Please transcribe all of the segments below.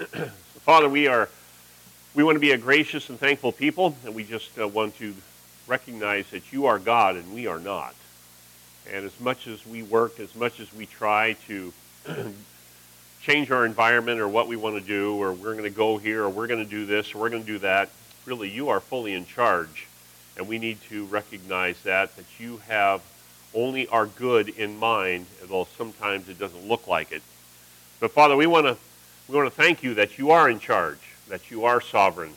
Father, we are we want to be a gracious and thankful people, and we just uh, want to recognize that you are God and we are not. And as much as we work, as much as we try to change our environment or what we want to do, or we're going to go here, or we're going to do this, or we're going to do that, really you are fully in charge. And we need to recognize that, that you have only our good in mind, although sometimes it doesn't look like it. But Father, we want to we want to thank you that you are in charge, that you are sovereign.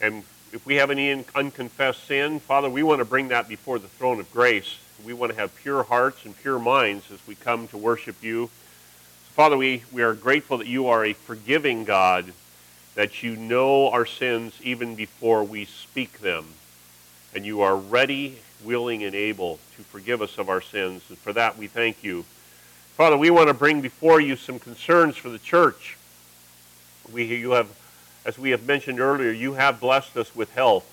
And if we have any unconfessed sin, Father, we want to bring that before the throne of grace. We want to have pure hearts and pure minds as we come to worship you. So Father, we, we are grateful that you are a forgiving God, that you know our sins even before we speak them. And you are ready, willing, and able to forgive us of our sins. And for that, we thank you. Father, we want to bring before you some concerns for the church. We, you have, as we have mentioned earlier, you have blessed us with health.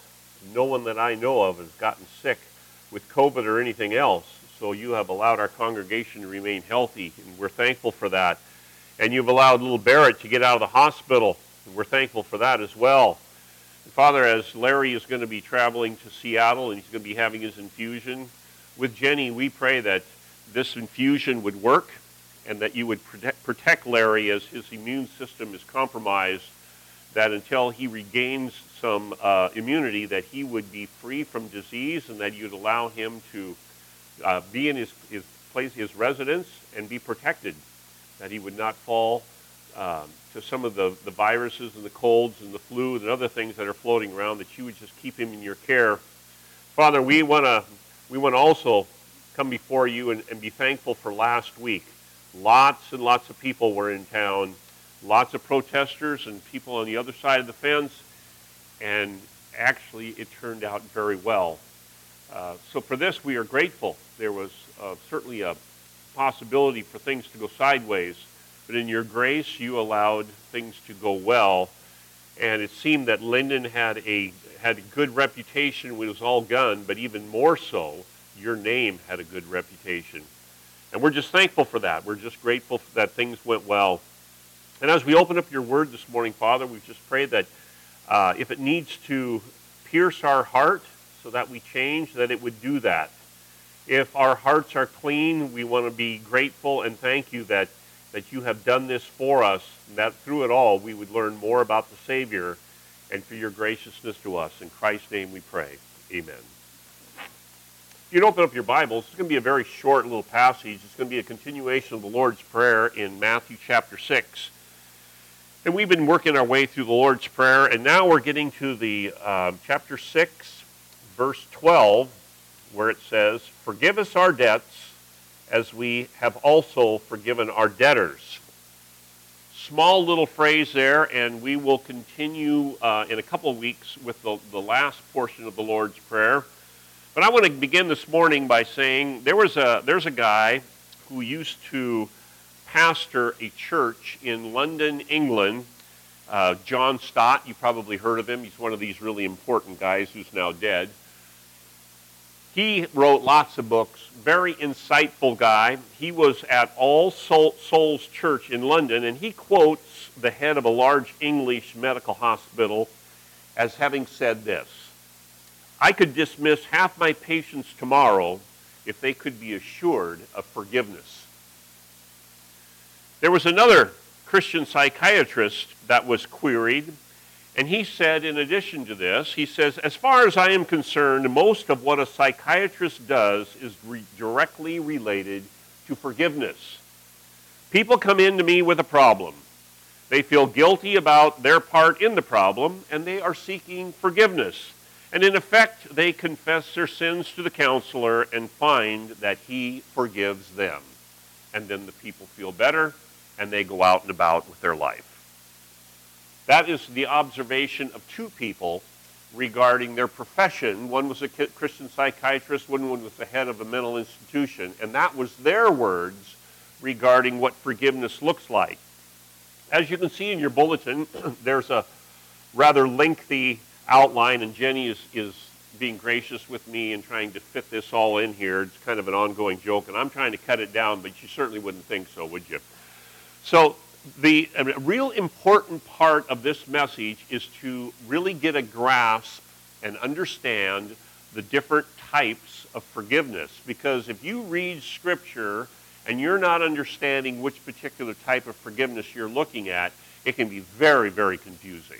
No one that I know of has gotten sick with COVID or anything else. So you have allowed our congregation to remain healthy, and we're thankful for that. And you've allowed little Barrett to get out of the hospital, and we're thankful for that as well. And Father, as Larry is going to be traveling to Seattle and he's going to be having his infusion, with Jenny, we pray that this infusion would work and that you would protect, protect Larry as his immune system is compromised, that until he regains some uh, immunity, that he would be free from disease and that you'd allow him to uh, be in his, his place, his residence, and be protected, that he would not fall um, to some of the, the viruses and the colds and the flu and other things that are floating around, that you would just keep him in your care. Father, we want to we want to also come before you and, and be thankful for last week. Lots and lots of people were in town, lots of protesters and people on the other side of the fence, and actually it turned out very well. Uh, so for this, we are grateful. There was uh, certainly a possibility for things to go sideways, but in your grace, you allowed things to go well. And it seemed that Lynden had a had a good reputation when it was all done, but even more so, your name had a good reputation. And we're just thankful for that. We're just grateful that things went well. And as we open up your word this morning, Father, we just pray that uh, if it needs to pierce our heart so that we change, that it would do that. If our hearts are clean, we want to be grateful and thank you that, that you have done this for us, and that through it all we would learn more about the Savior and for your graciousness to us. In Christ's name we pray. Amen. If you open up your Bibles, it's going to be a very short little passage. It's going to be a continuation of the Lord's Prayer in Matthew chapter 6. And we've been working our way through the Lord's Prayer, and now we're getting to the uh, chapter 6, verse 12, where it says, Forgive us our debts as we have also forgiven our debtors. Small little phrase there, and we will continue uh, in a couple of weeks with the, the last portion of the Lord's Prayer. But I want to begin this morning by saying there was a, there's a guy who used to pastor a church in London, England. Uh, John Stott, you probably heard of him. He's one of these really important guys who's now dead. He wrote lots of books, very insightful guy. He was at All Souls Church in London, and he quotes the head of a large English medical hospital as having said this I could dismiss half my patients tomorrow if they could be assured of forgiveness. There was another Christian psychiatrist that was queried, and he said, in addition to this, he says, as far as I am concerned, most of what a psychiatrist does is re- directly related to forgiveness. People come in to me with a problem. They feel guilty about their part in the problem, and they are seeking forgiveness. And in effect, they confess their sins to the counselor and find that he forgives them. And then the people feel better and they go out and about with their life. That is the observation of two people regarding their profession. One was a Christian psychiatrist, one was the head of a mental institution, and that was their words regarding what forgiveness looks like. As you can see in your bulletin, there's a rather lengthy outline, and Jenny is, is being gracious with me and trying to fit this all in here. It's kind of an ongoing joke, and I'm trying to cut it down, but you certainly wouldn't think so, would you? So the real important part of this message is to really get a grasp and understand the different types of forgiveness. Because if you read Scripture and you're not understanding which particular type of forgiveness you're looking at, it can be very, very confusing.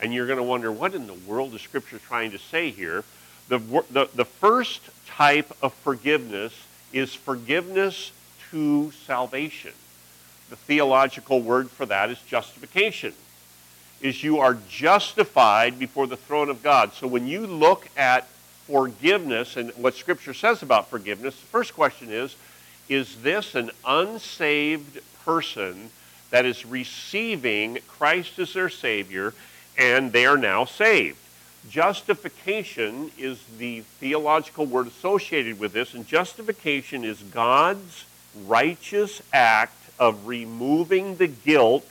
And you're going to wonder, what in the world is Scripture trying to say here? The, the, the first type of forgiveness is forgiveness to salvation. The theological word for that is justification. Is you are justified before the throne of God. So when you look at forgiveness and what Scripture says about forgiveness, the first question is Is this an unsaved person that is receiving Christ as their Savior and they are now saved? Justification is the theological word associated with this, and justification is God's righteous act of removing the guilt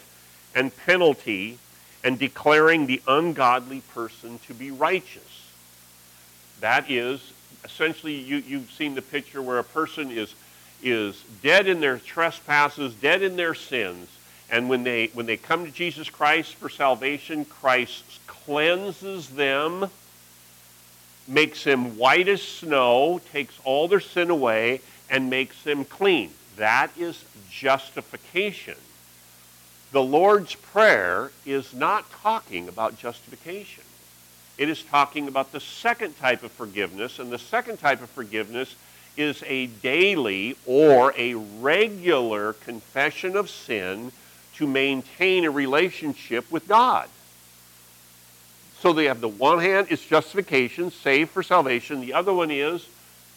and penalty and declaring the ungodly person to be righteous. That is essentially, you, you've seen the picture where a person is, is dead in their trespasses, dead in their sins, and when they, when they come to Jesus Christ for salvation, Christ cleanses them, makes them white as snow, takes all their sin away, and makes them clean. That is justification. The Lord's Prayer is not talking about justification. It is talking about the second type of forgiveness, and the second type of forgiveness is a daily or a regular confession of sin to maintain a relationship with God. So they have the one hand is justification, saved for salvation. The other one is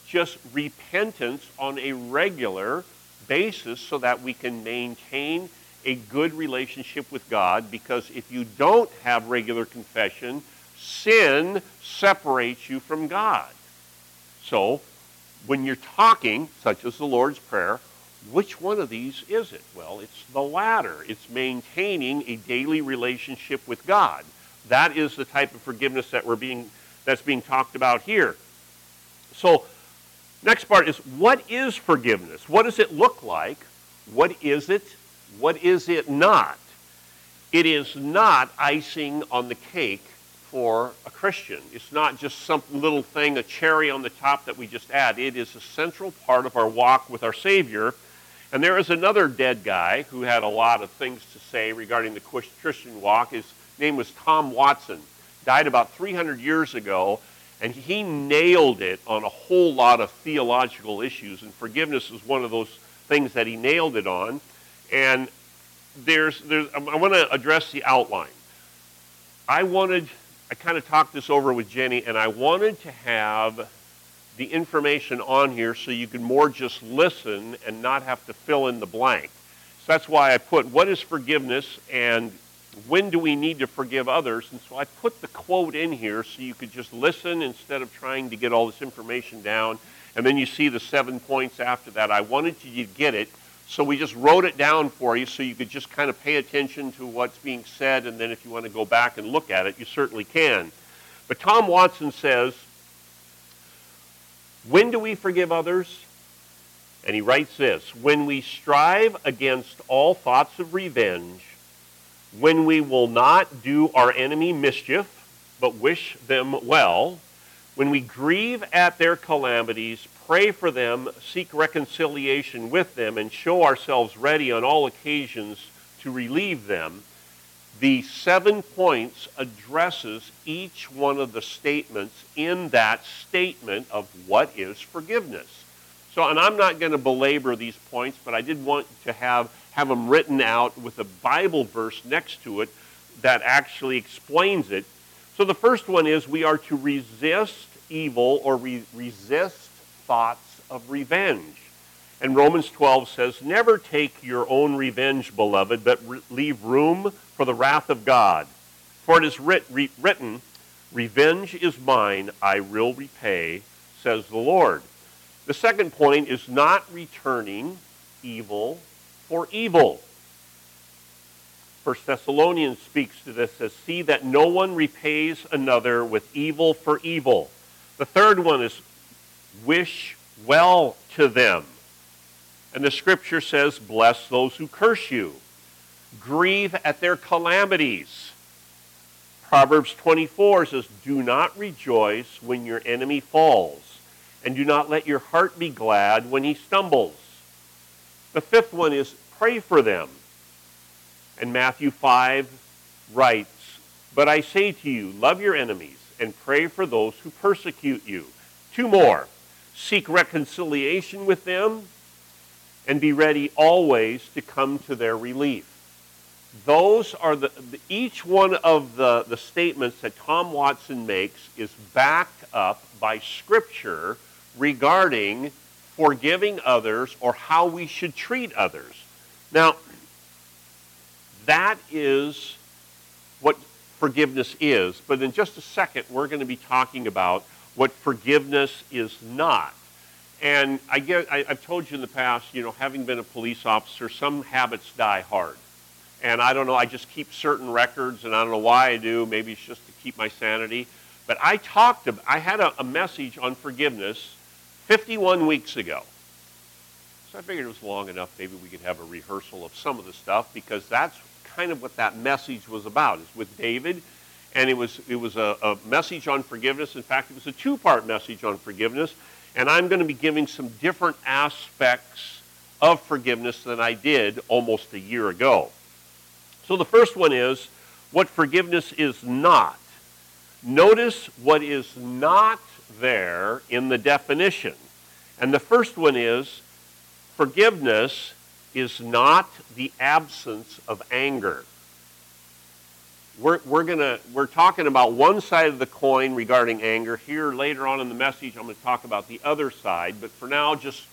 just repentance on a regular basis so that we can maintain a good relationship with God because if you don't have regular confession, sin separates you from God. So, when you're talking, such as the Lord's Prayer, which one of these is it? Well, it's the latter. It's maintaining a daily relationship with God. That is the type of forgiveness that we're being that's being talked about here. So, next part is what is forgiveness? What does it look like? What is it? What is it not? It is not icing on the cake for a Christian. It's not just some little thing, a cherry on the top that we just add. It is a central part of our walk with our Savior. And there is another dead guy who had a lot of things to say regarding the Christian walk. His name was Tom Watson. Died about 300 years ago, and he nailed it on a whole lot of theological issues. And forgiveness is one of those things that he nailed it on. And there's, there's I want to address the outline. I wanted I kind of talked this over with Jenny, and I wanted to have the information on here so you can more just listen and not have to fill in the blank. So that's why I put what is forgiveness and when do we need to forgive others? And so I put the quote in here so you could just listen instead of trying to get all this information down. And then you see the seven points after that. I wanted you to get it so we just wrote it down for you so you could just kind of pay attention to what's being said, and then if you want to go back and look at it, you certainly can. But Tom Watson says, When do we forgive others? And he writes this When we strive against all thoughts of revenge, when we will not do our enemy mischief, but wish them well, when we grieve at their calamities, pray for them, seek reconciliation with them, and show ourselves ready on all occasions to relieve them, the seven points addresses each one of the statements in that statement of what is forgiveness. So, and I'm not going to belabor these points, but I did want to have, have them written out with a Bible verse next to it that actually explains it. So the first one is we are to resist evil or re- resist thoughts of revenge. And Romans 12 says, Never take your own revenge, beloved, but re- leave room for the wrath of God. For it is writ- re- written, Revenge is mine, I will repay, says the Lord. The second point is not returning evil for evil. First Thessalonians speaks to this as see that no one repays another with evil for evil. The third one is wish well to them. And the scripture says, bless those who curse you. Grieve at their calamities. Proverbs 24 says, Do not rejoice when your enemy falls, and do not let your heart be glad when he stumbles. The fifth one is pray for them. And Matthew 5 writes, But I say to you, love your enemies and pray for those who persecute you. Two more. Seek reconciliation with them and be ready always to come to their relief. Those are the, each one of the, the statements that Tom Watson makes is backed up by Scripture regarding forgiving others or how we should treat others. Now, that is what forgiveness is. But in just a second, we're going to be talking about what forgiveness is not. And I get, I, have told you in the past, you know, having been a police officer, some habits die hard. And I don't know, I just keep certain records, and I don't know why I do. Maybe it's just to keep my sanity. But I talked, I had a, a message on forgiveness 51 weeks ago. So I figured it was long enough. Maybe we could have a rehearsal of some of the stuff because that's kind of what that message was about. It's with David, and it was, it was a, a message on forgiveness. In fact, it was a two-part message on forgiveness, and I'm going to be giving some different aspects of forgiveness than I did almost a year ago. So the first one is what forgiveness is not. Notice what is not there in the definition. And the first one is forgiveness is not the absence of anger. We're, we're, gonna, we're talking about one side of the coin regarding anger. Here, later on in the message, I'm going to talk about the other side. But for now, just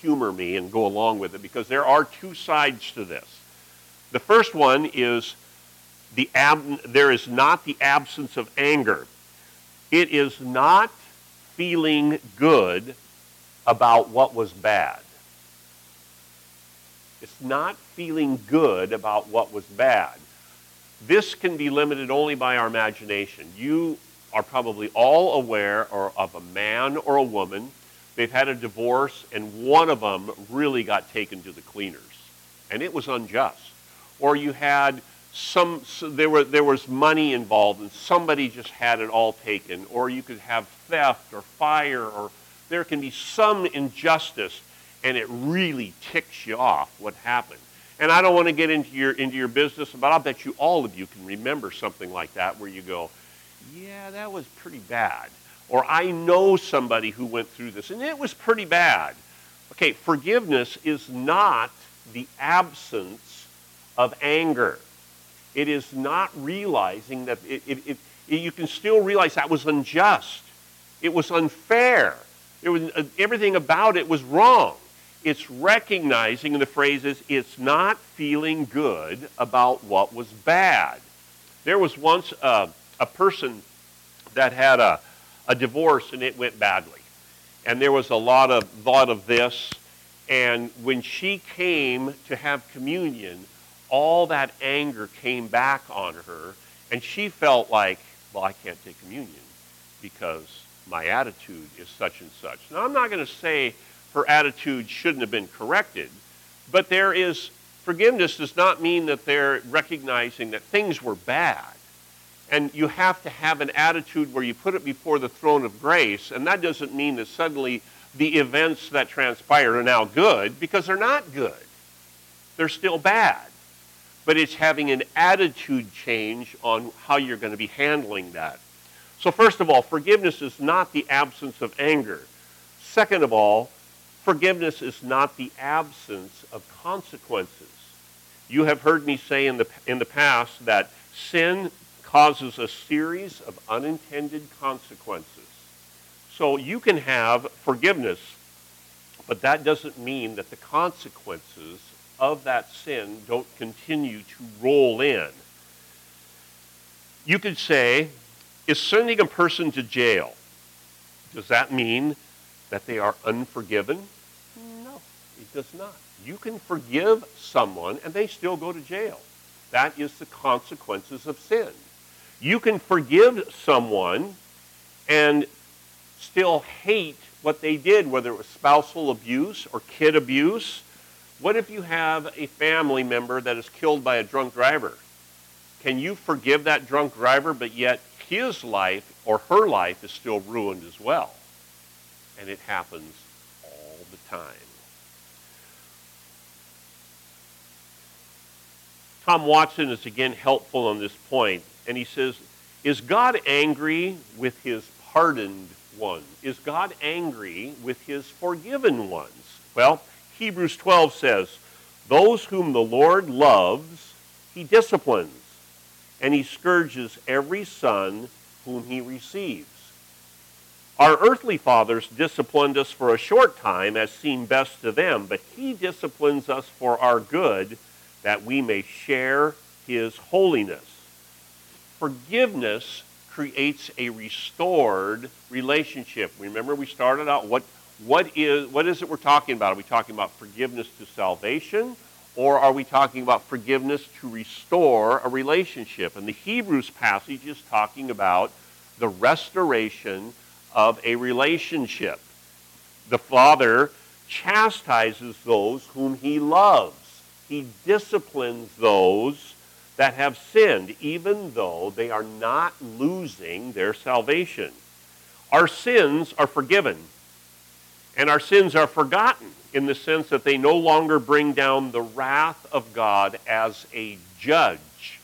humor me and go along with it because there are two sides to this. The first one is the ab- there is not the absence of anger. It is not feeling good about what was bad. It's not feeling good about what was bad. This can be limited only by our imagination. You are probably all aware or of a man or a woman. They've had a divorce, and one of them really got taken to the cleaners, and it was unjust. Or you had some, so there, were, there was money involved, and somebody just had it all taken. Or you could have theft or fire, or there can be some injustice and it really ticks you off what happened. And I don't want to get into your, into your business, but I'll bet you all of you can remember something like that where you go, yeah, that was pretty bad. Or I know somebody who went through this, and it was pretty bad. Okay, forgiveness is not the absence of anger. It is not realizing that it, it, it, you can still realize that was unjust. It was unfair. It was, uh, everything about it was wrong. It's recognizing, and the phrase is, it's not feeling good about what was bad. There was once a, a person that had a, a divorce and it went badly. And there was a lot of thought of this. And when she came to have communion, all that anger came back on her. And she felt like, well, I can't take communion because my attitude is such and such. Now, I'm not going to say her attitude shouldn't have been corrected. But there is forgiveness does not mean that they're recognizing that things were bad. And you have to have an attitude where you put it before the throne of grace, and that doesn't mean that suddenly the events that transpired are now good, because they're not good. They're still bad. But it's having an attitude change on how you're going to be handling that. So, first of all, forgiveness is not the absence of anger. Second of all, Forgiveness is not the absence of consequences. You have heard me say in the, in the past that sin causes a series of unintended consequences. So you can have forgiveness, but that doesn't mean that the consequences of that sin don't continue to roll in. You could say, is sending a person to jail, does that mean that they are unforgiven? No, it does not. You can forgive someone and they still go to jail. That is the consequences of sin. You can forgive someone and still hate what they did, whether it was spousal abuse or kid abuse What if you have a family member that is killed by a drunk driver? Can you forgive that drunk driver, but yet his life or her life is still ruined as well? And it happens all the time. Tom Watson is again helpful on this point, and he says, Is God angry with his pardoned ones? Is God angry with his forgiven ones? Well, Hebrews 12 says, Those whom the Lord loves, he disciplines, and he scourges every son whom he receives. Our earthly fathers disciplined us for a short time as seemed best to them, but he disciplines us for our good that we may share his holiness. Forgiveness creates a restored relationship. Remember, we started out what, what, is, what is it we're talking about? Are we talking about forgiveness to salvation? Or are we talking about forgiveness to restore a relationship? And the Hebrews passage is talking about the restoration of a relationship. The Father chastises those whom he loves he disciplines those that have sinned, even though they are not losing their salvation. Our sins are forgiven, and our sins are forgotten in the sense that they no longer bring down the wrath of God as a judge,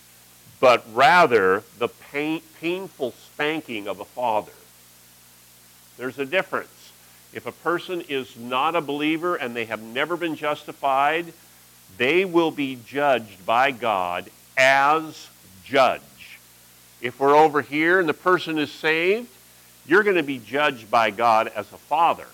but rather the pain, painful spanking of a father. There's a difference. If a person is not a believer and they have never been justified, they will be judged by God as judge. If we're over here and the person is saved, you're going to be judged by God as a father,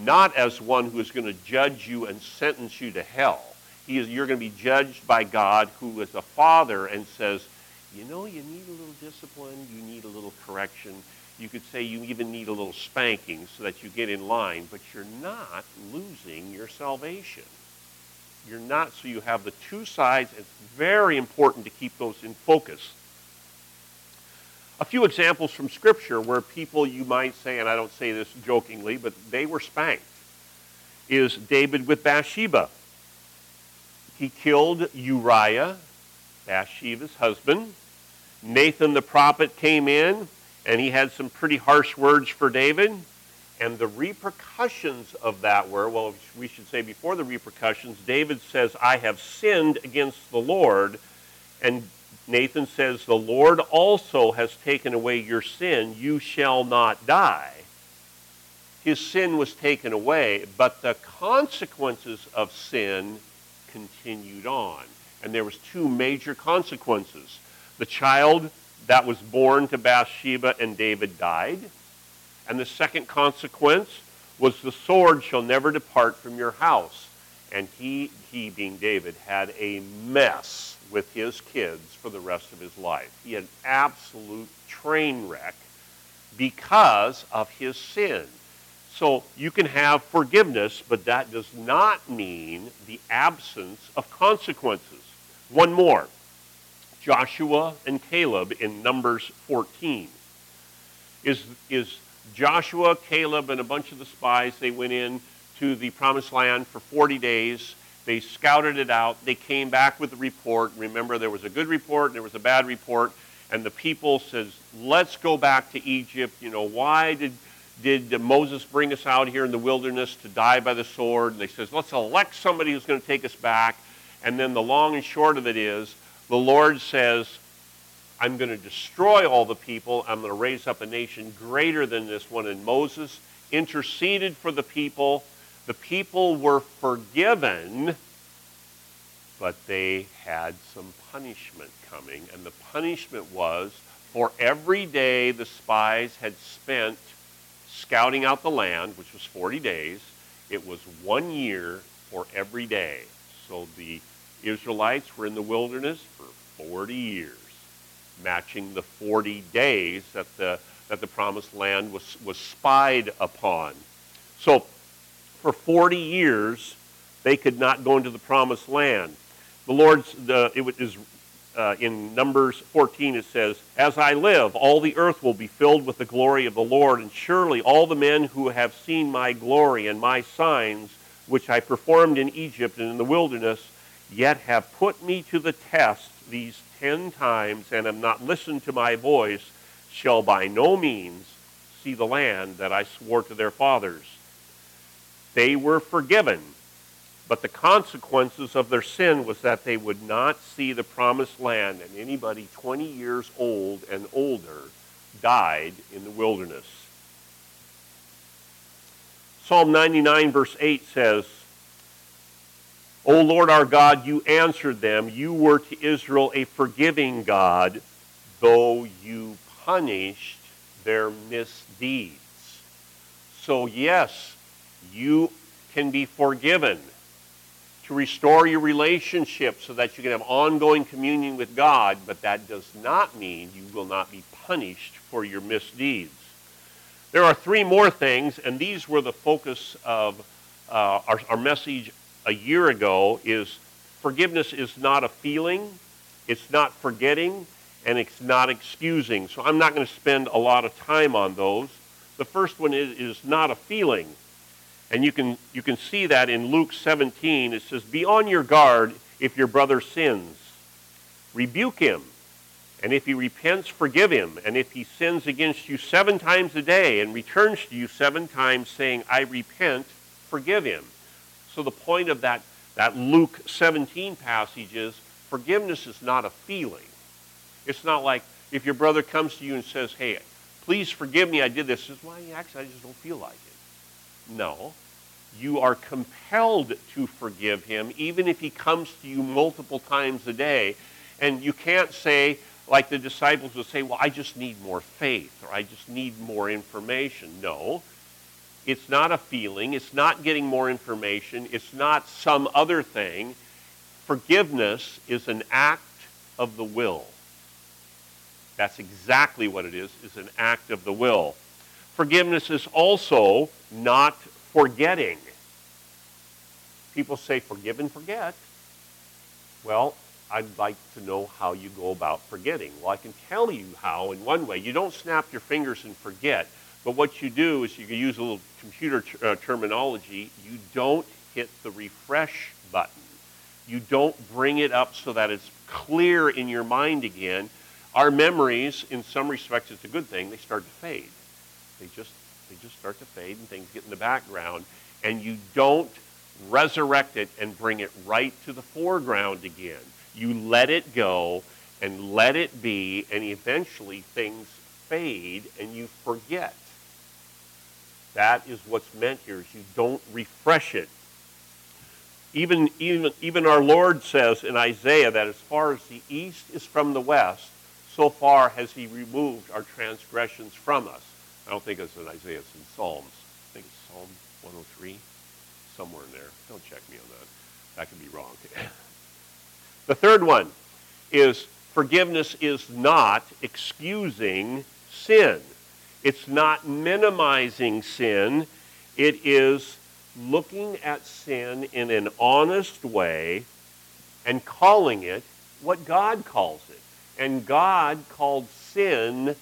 not as one who is going to judge you and sentence you to hell. He is, you're going to be judged by God who is a father and says, you know, you need a little discipline, you need a little correction. You could say you even need a little spanking so that you get in line, but you're not losing your salvation. You're not, so you have the two sides. It's very important to keep those in focus. A few examples from Scripture where people, you might say, and I don't say this jokingly, but they were spanked, is David with Bathsheba. He killed Uriah, Bathsheba's husband. Nathan the prophet came in, and he had some pretty harsh words for David. And the repercussions of that were, well, we should say before the repercussions, David says, I have sinned against the Lord. And Nathan says, The Lord also has taken away your sin. You shall not die. His sin was taken away, but the consequences of sin continued on. And there was two major consequences. The child that was born to Bathsheba and David died and the second consequence was the sword shall never depart from your house. And he, he being David, had a mess with his kids for the rest of his life. He an absolute train wreck because of his sin. So you can have forgiveness, but that does not mean the absence of consequences. One more Joshua and Caleb in Numbers 14 is, is Joshua, Caleb, and a bunch of the spies, they went in to the promised land for 40 days. They scouted it out. They came back with a report. Remember, there was a good report and there was a bad report. And the people says, let's go back to Egypt. You know, why did, did Moses bring us out here in the wilderness to die by the sword? And they says, let's elect somebody who's going to take us back. And then the long and short of it is, the Lord says, I'm going to destroy all the people. I'm going to raise up a nation greater than this one. And Moses interceded for the people. The people were forgiven, but they had some punishment coming. And the punishment was for every day the spies had spent scouting out the land, which was 40 days, it was one year for every day. So the Israelites were in the wilderness for 40 years matching the 40 days that the, that the promised land was, was spied upon. So for 40 years, they could not go into the promised land. The Lord's, the, it is uh, in Numbers 14, it says, As I live, all the earth will be filled with the glory of the Lord, and surely all the men who have seen my glory and my signs which I performed in Egypt and in the wilderness, yet have put me to the test these ten times and have not listened to my voice, shall by no means see the land that I swore to their fathers. They were forgiven, but the consequences of their sin was that they would not see the promised land, and anybody 20 years old and older died in the wilderness. Psalm 99, verse 8 says, O Lord our God, you answered them. You were to Israel a forgiving God, though you punished their misdeeds. So, yes, you can be forgiven to restore your relationship so that you can have ongoing communion with God, but that does not mean you will not be punished for your misdeeds. There are three more things, and these were the focus of uh, our, our message a year ago is forgiveness is not a feeling, it's not forgetting, and it's not excusing. So I'm not going to spend a lot of time on those. The first one is, is not a feeling. And you can, you can see that in Luke 17. It says, Be on your guard if your brother sins. Rebuke him. And if he repents, forgive him. And if he sins against you seven times a day and returns to you seven times saying, I repent, forgive him. So the point of that, that Luke 17 passage is forgiveness is not a feeling. It's not like if your brother comes to you and says, hey, please forgive me, I did this. Says, well, actually, I just don't feel like it. No. You are compelled to forgive him, even if he comes to you multiple times a day. And you can't say, like the disciples would say, well, I just need more faith, or I just need more information. No. It's not a feeling. It's not getting more information. It's not some other thing. Forgiveness is an act of the will. That's exactly what it is, is an act of the will. Forgiveness is also not forgetting. People say forgive and forget. Well, I'd like to know how you go about forgetting. Well, I can tell you how in one way. You don't snap your fingers and forget. But what you do is you can use a little computer uh, terminology. You don't hit the refresh button. You don't bring it up so that it's clear in your mind again. Our memories, in some respects, it's a good thing. They start to fade. They just they just start to fade and things get in the background. And you don't resurrect it and bring it right to the foreground again. You let it go and let it be, and eventually things fade and you forget. That is what's meant here, is you don't refresh it. Even, even, even our Lord says in Isaiah that as far as the east is from the west, so far has he removed our transgressions from us. I don't think it's in Isaiah, it's in Psalms. I think it's Psalm 103, somewhere in there. Don't check me on that. That could be wrong. the third one is forgiveness is not excusing sin. It's not minimizing sin. It is looking at sin in an honest way and calling it what God calls it. And God called sin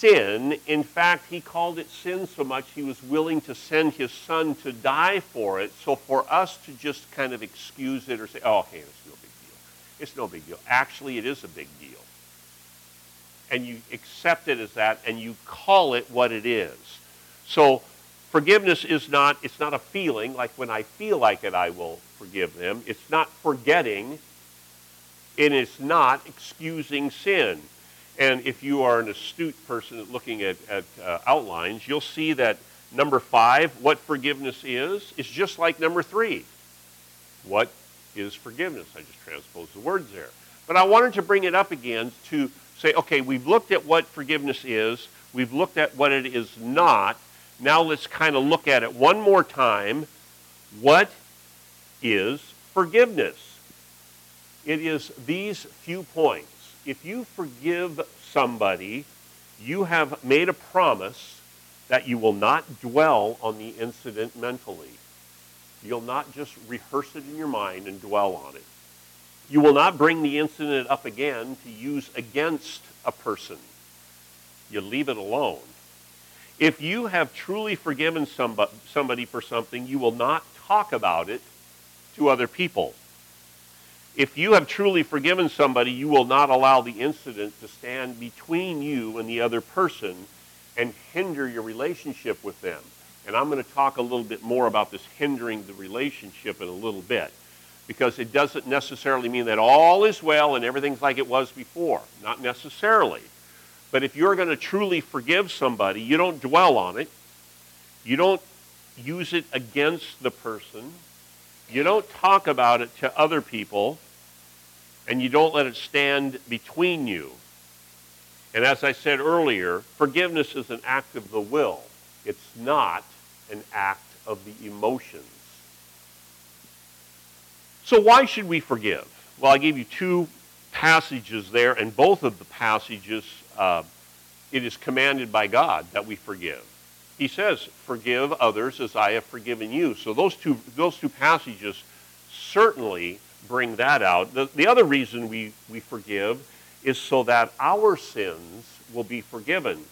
sin. In fact, he called it sin so much he was willing to send his son to die for it. So for us to just kind of excuse it or say, oh, okay, it's no big deal. It's no big deal. Actually, it is a big deal and you accept it as that and you call it what it is. So forgiveness is not it's not a feeling like when I feel like it I will forgive them. It's not forgetting and it's not excusing sin. And if you are an astute person looking at, at uh, outlines, you'll see that number five, what forgiveness is, is just like number three. What is forgiveness? I just transposed the words there. But I wanted to bring it up again to say, okay, we've looked at what forgiveness is, we've looked at what it is not. Now let's kind of look at it one more time. What is forgiveness? It is these few points. If you forgive somebody, you have made a promise that you will not dwell on the incident mentally. You'll not just rehearse it in your mind and dwell on it. You will not bring the incident up again to use against a person. You leave it alone. If you have truly forgiven somebody for something, you will not talk about it to other people. If you have truly forgiven somebody, you will not allow the incident to stand between you and the other person and hinder your relationship with them. And I'm going to talk a little bit more about this hindering the relationship in a little bit because it doesn't necessarily mean that all is well and everything's like it was before. Not necessarily. But if you're going to truly forgive somebody, you don't dwell on it. You don't use it against the person. You don't talk about it to other people. And you don't let it stand between you. And as I said earlier, forgiveness is an act of the will. It's not an act of the emotions. So why should we forgive? Well, I gave you two passages there, and both of the passages, uh, it is commanded by God that we forgive. He says, "Forgive others as I have forgiven you." So those two those two passages certainly bring that out. The, the other reason we, we forgive is so that our sins will be forgiven.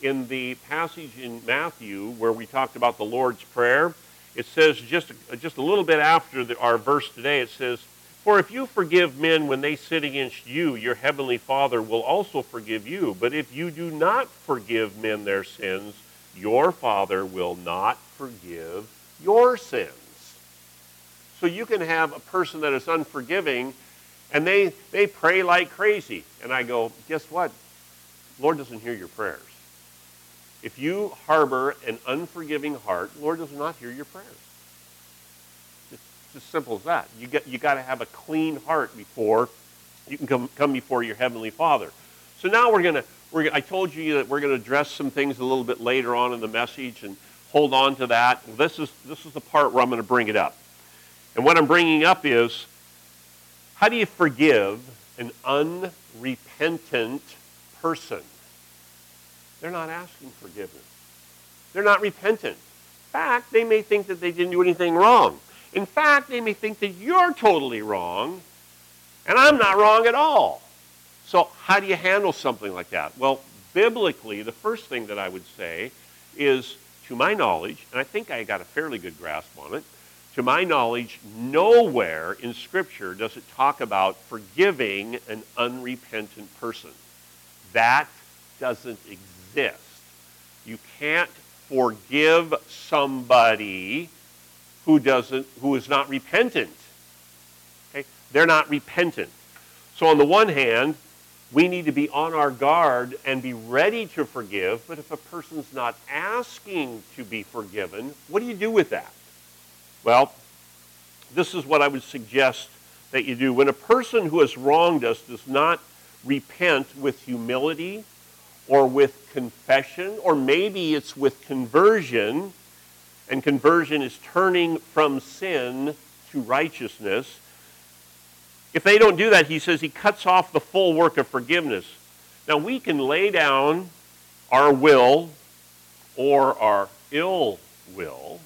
In the passage in Matthew where we talked about the Lord's Prayer, it says just, just a little bit after the, our verse today, it says, For if you forgive men when they sin against you, your heavenly Father will also forgive you. But if you do not forgive men their sins, your Father will not forgive your sins. So you can have a person that is unforgiving and they, they pray like crazy. And I go, guess what? Lord doesn't hear your prayers. If you harbor an unforgiving heart, Lord does not hear your prayers. It's as simple as that. You got, you got to have a clean heart before you can come, come before your heavenly Father. So now we're going to, we're, I told you that we're going to address some things a little bit later on in the message and hold on to that. This is, this is the part where I'm going to bring it up. And what I'm bringing up is how do you forgive an unrepentant person? They're not asking forgiveness. They're not repentant. In fact, they may think that they didn't do anything wrong. In fact, they may think that you're totally wrong and I'm not wrong at all. So, how do you handle something like that? Well, biblically, the first thing that I would say is, to my knowledge, and I think I got a fairly good grasp on it, to my knowledge, nowhere in Scripture does it talk about forgiving an unrepentant person. That doesn't exist. You can't forgive somebody who doesn't who is not repentant. Okay? They're not repentant. So on the one hand, we need to be on our guard and be ready to forgive, but if a person's not asking to be forgiven, what do you do with that? Well, this is what I would suggest that you do. When a person who has wronged us does not repent with humility or with confession, or maybe it's with conversion, and conversion is turning from sin to righteousness. If they don't do that, he says he cuts off the full work of forgiveness. Now, we can lay down our will or our ill will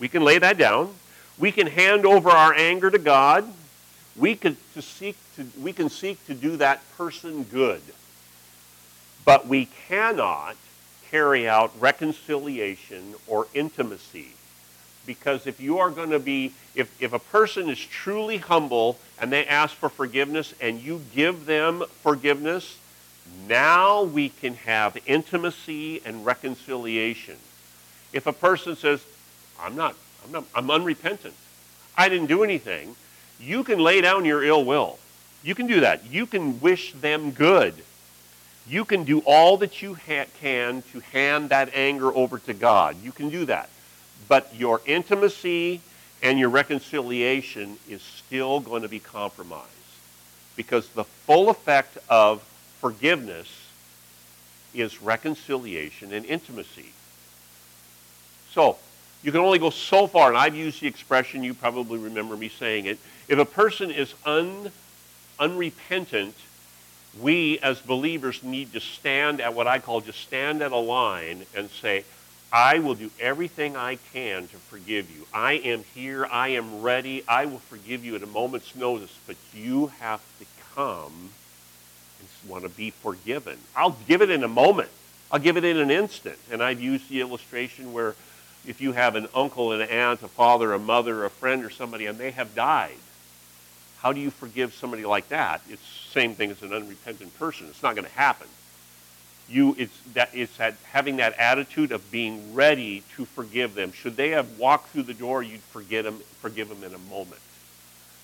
we can lay that down. We can hand over our anger to God. We can, to seek to, we can seek to do that person good. But we cannot carry out reconciliation or intimacy. Because if you are going to be, if, if a person is truly humble and they ask for forgiveness and you give them forgiveness, now we can have intimacy and reconciliation. If a person says, I'm not, I'm not, I'm unrepentant. I didn't do anything. You can lay down your ill will. You can do that. You can wish them good. You can do all that you ha- can to hand that anger over to God. You can do that. But your intimacy and your reconciliation is still going to be compromised because the full effect of forgiveness is reconciliation and intimacy. So, you can only go so far, and I've used the expression, you probably remember me saying it. If a person is un, unrepentant, we as believers need to stand at what I call just stand at a line and say, I will do everything I can to forgive you. I am here. I am ready. I will forgive you at a moment's notice, but you have to come and want to be forgiven. I'll give it in a moment. I'll give it in an instant. And I've used the illustration where if you have an uncle, an aunt, a father, a mother, a friend, or somebody, and they have died, how do you forgive somebody like that? It's the same thing as an unrepentant person. It's not going to happen. You, it's that it's that having that attitude of being ready to forgive them. Should they have walked through the door, you'd forget them, forgive them in a moment.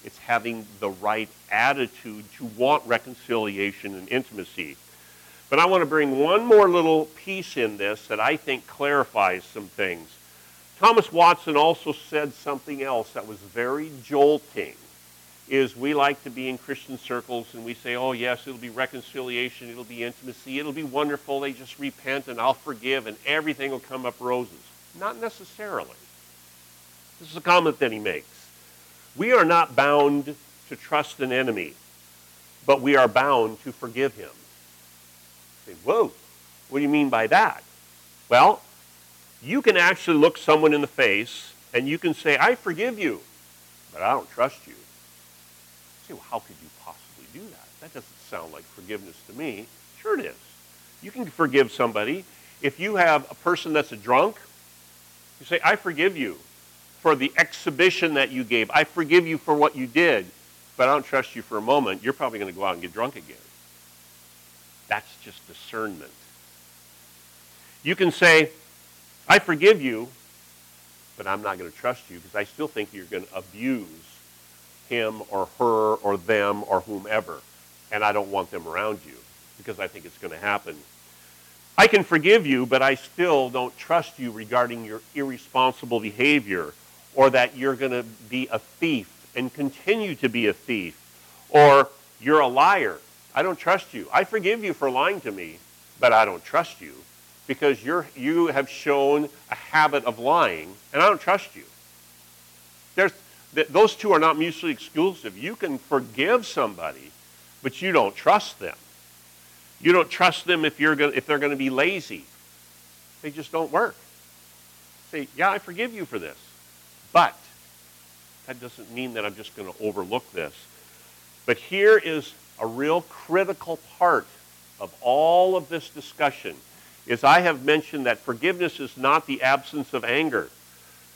It's having the right attitude to want reconciliation and intimacy. But I want to bring one more little piece in this that I think clarifies some things. Thomas Watson also said something else that was very jolting is we like to be in Christian circles and we say, oh, yes, it'll be reconciliation, it'll be intimacy, it'll be wonderful. They just repent and I'll forgive and everything will come up roses. Not necessarily. This is a comment that he makes. We are not bound to trust an enemy, but we are bound to forgive him. say, whoa, what do you mean by that? Well, you can actually look someone in the face and you can say, I forgive you, but I don't trust you say, well, how could you possibly do that? That doesn't sound like forgiveness to me. Sure it is. You can forgive somebody. If you have a person that's a drunk, you say, I forgive you for the exhibition that you gave. I forgive you for what you did, but I don't trust you for a moment. You're probably going to go out and get drunk again. That's just discernment. You can say, I forgive you, but I'm not going to trust you because I still think you're going to abuse him or her or them or whomever, and I don't want them around you because I think it's going to happen. I can forgive you, but I still don't trust you regarding your irresponsible behavior or that you're going to be a thief and continue to be a thief or you're a liar. I don't trust you. I forgive you for lying to me, but I don't trust you because you're, you have shown a habit of lying, and I don't trust you. Those two are not mutually exclusive. You can forgive somebody, but you don't trust them. You don't trust them if, you're gonna, if they're going to be lazy. They just don't work. Say, yeah, I forgive you for this. But that doesn't mean that I'm just going to overlook this. But here is a real critical part of all of this discussion is I have mentioned that forgiveness is not the absence of anger.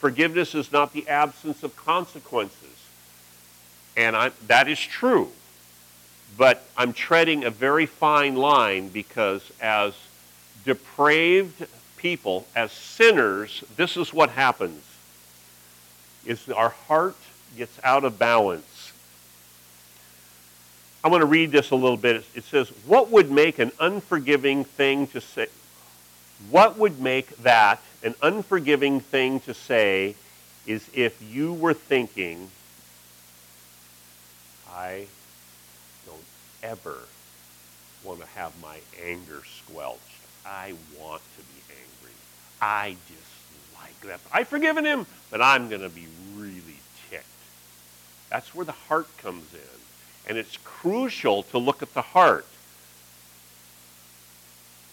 Forgiveness is not the absence of consequences. And I, that is true. But I'm treading a very fine line because as depraved people, as sinners, this is what happens. Is our heart gets out of balance. I want to read this a little bit. It says, What would make an unforgiving thing to say? What would make that an unforgiving thing to say is if you were thinking, I don't ever want to have my anger squelched. I want to be angry. I dislike that. I've forgiven him, but I'm going to be really ticked. That's where the heart comes in. And it's crucial to look at the heart.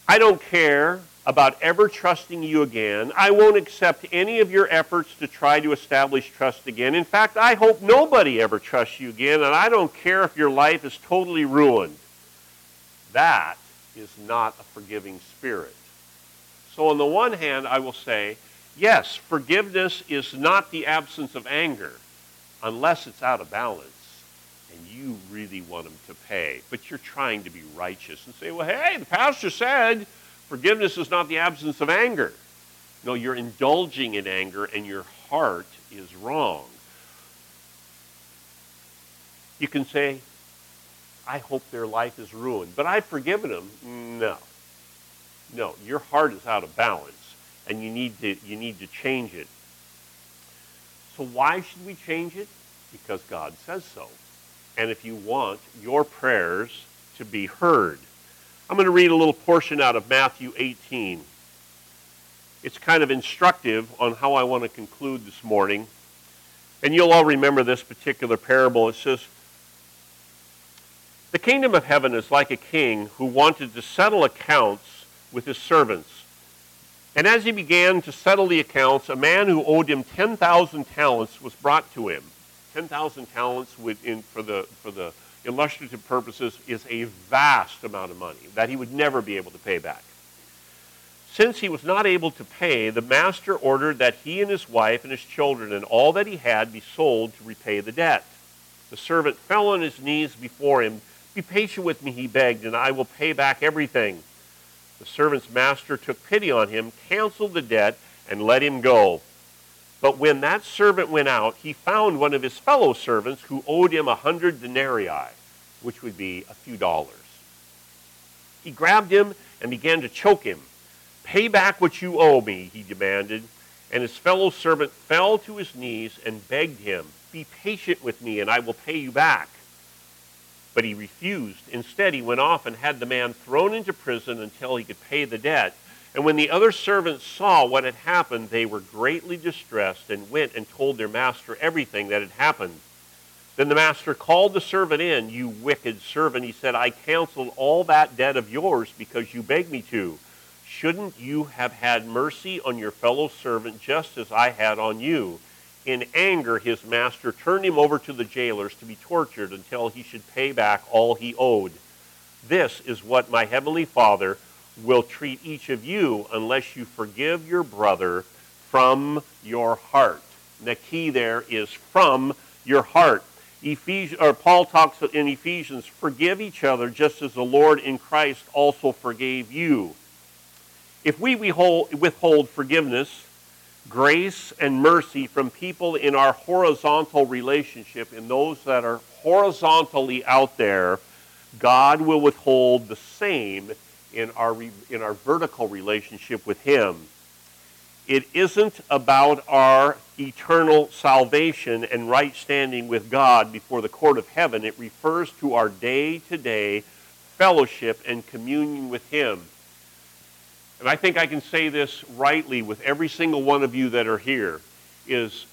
I don't care about ever trusting you again. I won't accept any of your efforts to try to establish trust again. In fact, I hope nobody ever trusts you again, and I don't care if your life is totally ruined. That is not a forgiving spirit. So, on the one hand, I will say, yes, forgiveness is not the absence of anger unless it's out of balance and you really want them to pay. But you're trying to be righteous and say, well, hey, the pastor said Forgiveness is not the absence of anger. No, you're indulging in anger and your heart is wrong. You can say, I hope their life is ruined, but I've forgiven them. No. No, your heart is out of balance and you need to, you need to change it. So why should we change it? Because God says so. And if you want your prayers to be heard. I'm going to read a little portion out of Matthew 18. It's kind of instructive on how I want to conclude this morning. And you'll all remember this particular parable. It says, The kingdom of heaven is like a king who wanted to settle accounts with his servants. And as he began to settle the accounts, a man who owed him 10,000 talents was brought to him. 10,000 talents within, for the, for the illustrative purposes, is a vast amount of money that he would never be able to pay back. Since he was not able to pay, the master ordered that he and his wife and his children and all that he had be sold to repay the debt. The servant fell on his knees before him. Be patient with me, he begged, and I will pay back everything. The servant's master took pity on him, canceled the debt, and let him go. But when that servant went out, he found one of his fellow servants who owed him a hundred denarii, which would be a few dollars. He grabbed him and began to choke him. Pay back what you owe me, he demanded. And his fellow servant fell to his knees and begged him, Be patient with me, and I will pay you back. But he refused. Instead, he went off and had the man thrown into prison until he could pay the debt. And when the other servants saw what had happened, they were greatly distressed and went and told their master everything that had happened. Then the master called the servant in. You wicked servant, he said, I canceled all that debt of yours because you begged me to. Shouldn't you have had mercy on your fellow servant just as I had on you? In anger, his master turned him over to the jailers to be tortured until he should pay back all he owed. This is what my heavenly Father will treat each of you unless you forgive your brother from your heart. The key there is from your heart. Ephesians, or Paul talks in Ephesians, forgive each other just as the Lord in Christ also forgave you. If we withhold forgiveness, grace, and mercy from people in our horizontal relationship, in those that are horizontally out there, God will withhold the same in our, in our vertical relationship with Him. It isn't about our eternal salvation and right standing with God before the court of heaven. It refers to our day to day fellowship and communion with Him. And I think I can say this rightly with every single one of you that are here is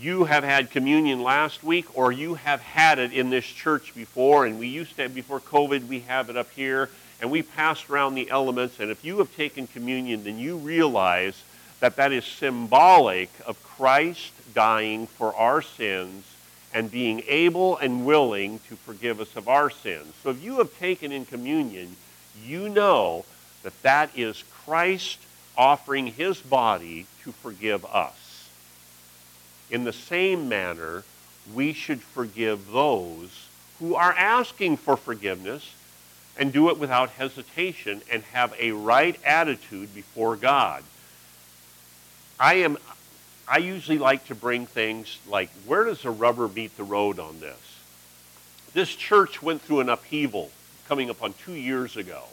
you have had communion last week or you have had it in this church before and we used to have before covid we have it up here and we passed around the elements. And if you have taken communion, then you realize that that is symbolic of Christ dying for our sins and being able and willing to forgive us of our sins. So if you have taken in communion, you know that that is Christ offering his body to forgive us. In the same manner, we should forgive those who are asking for forgiveness and do it without hesitation and have a right attitude before God. I am I usually like to bring things like where does the rubber meet the road on this? This church went through an upheaval coming upon 2 years ago.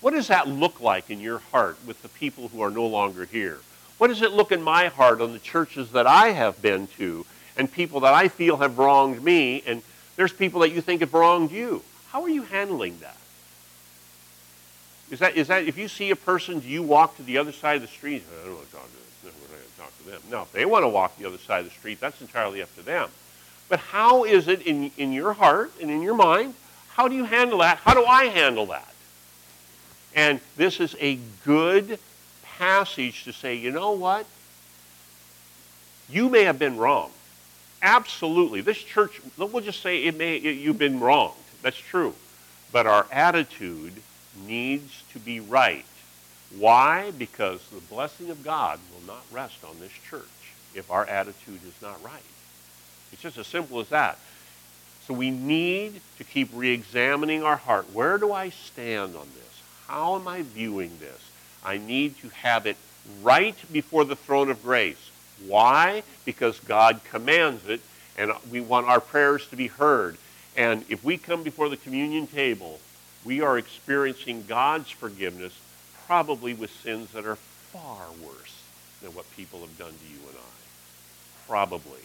What does that look like in your heart with the people who are no longer here? What does it look in my heart on the churches that I have been to and people that I feel have wronged me and there's people that you think have wronged you? How are you handling that? Is that, is that if you see a person, do you walk to the other side of the street? I don't want to talk to them. Going to talk to them. No, if they want to walk the other side of the street, that's entirely up to them. But how is it in, in your heart and in your mind? How do you handle that? How do I handle that? And this is a good passage to say, you know what? You may have been wrong. Absolutely. This church, we'll just say it may, it, you've been wronged. That's true. But our attitude needs to be right. Why? Because the blessing of God will not rest on this church if our attitude is not right. It's just as simple as that. So we need to keep re-examining our heart. Where do I stand on this? How am I viewing this? I need to have it right before the throne of grace. Why? Because God commands it, and we want our prayers to be heard. And if we come before the communion table, we are experiencing God's forgiveness probably with sins that are far worse than what people have done to you and I. Probably.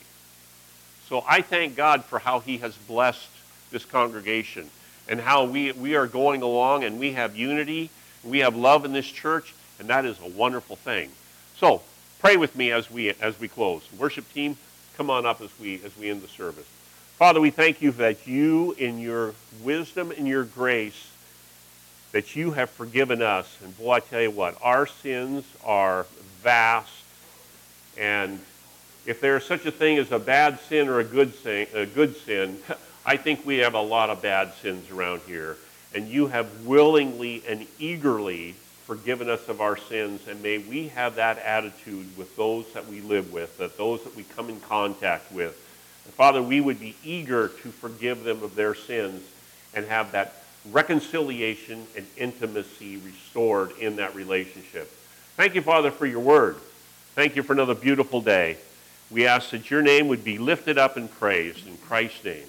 So I thank God for how he has blessed this congregation and how we, we are going along and we have unity, we have love in this church, and that is a wonderful thing. So pray with me as we, as we close. Worship team, come on up as we, as we end the service. Father, we thank you that you, in your wisdom and your grace, that you have forgiven us. And boy, I tell you what, our sins are vast. And if there is such a thing as a bad sin or a good sin, a good sin, I think we have a lot of bad sins around here. And you have willingly and eagerly forgiven us of our sins, and may we have that attitude with those that we live with, that those that we come in contact with. And Father, we would be eager to forgive them of their sins and have that reconciliation and intimacy restored in that relationship. Thank you, Father, for your word. Thank you for another beautiful day. We ask that your name would be lifted up and praised in Christ's name.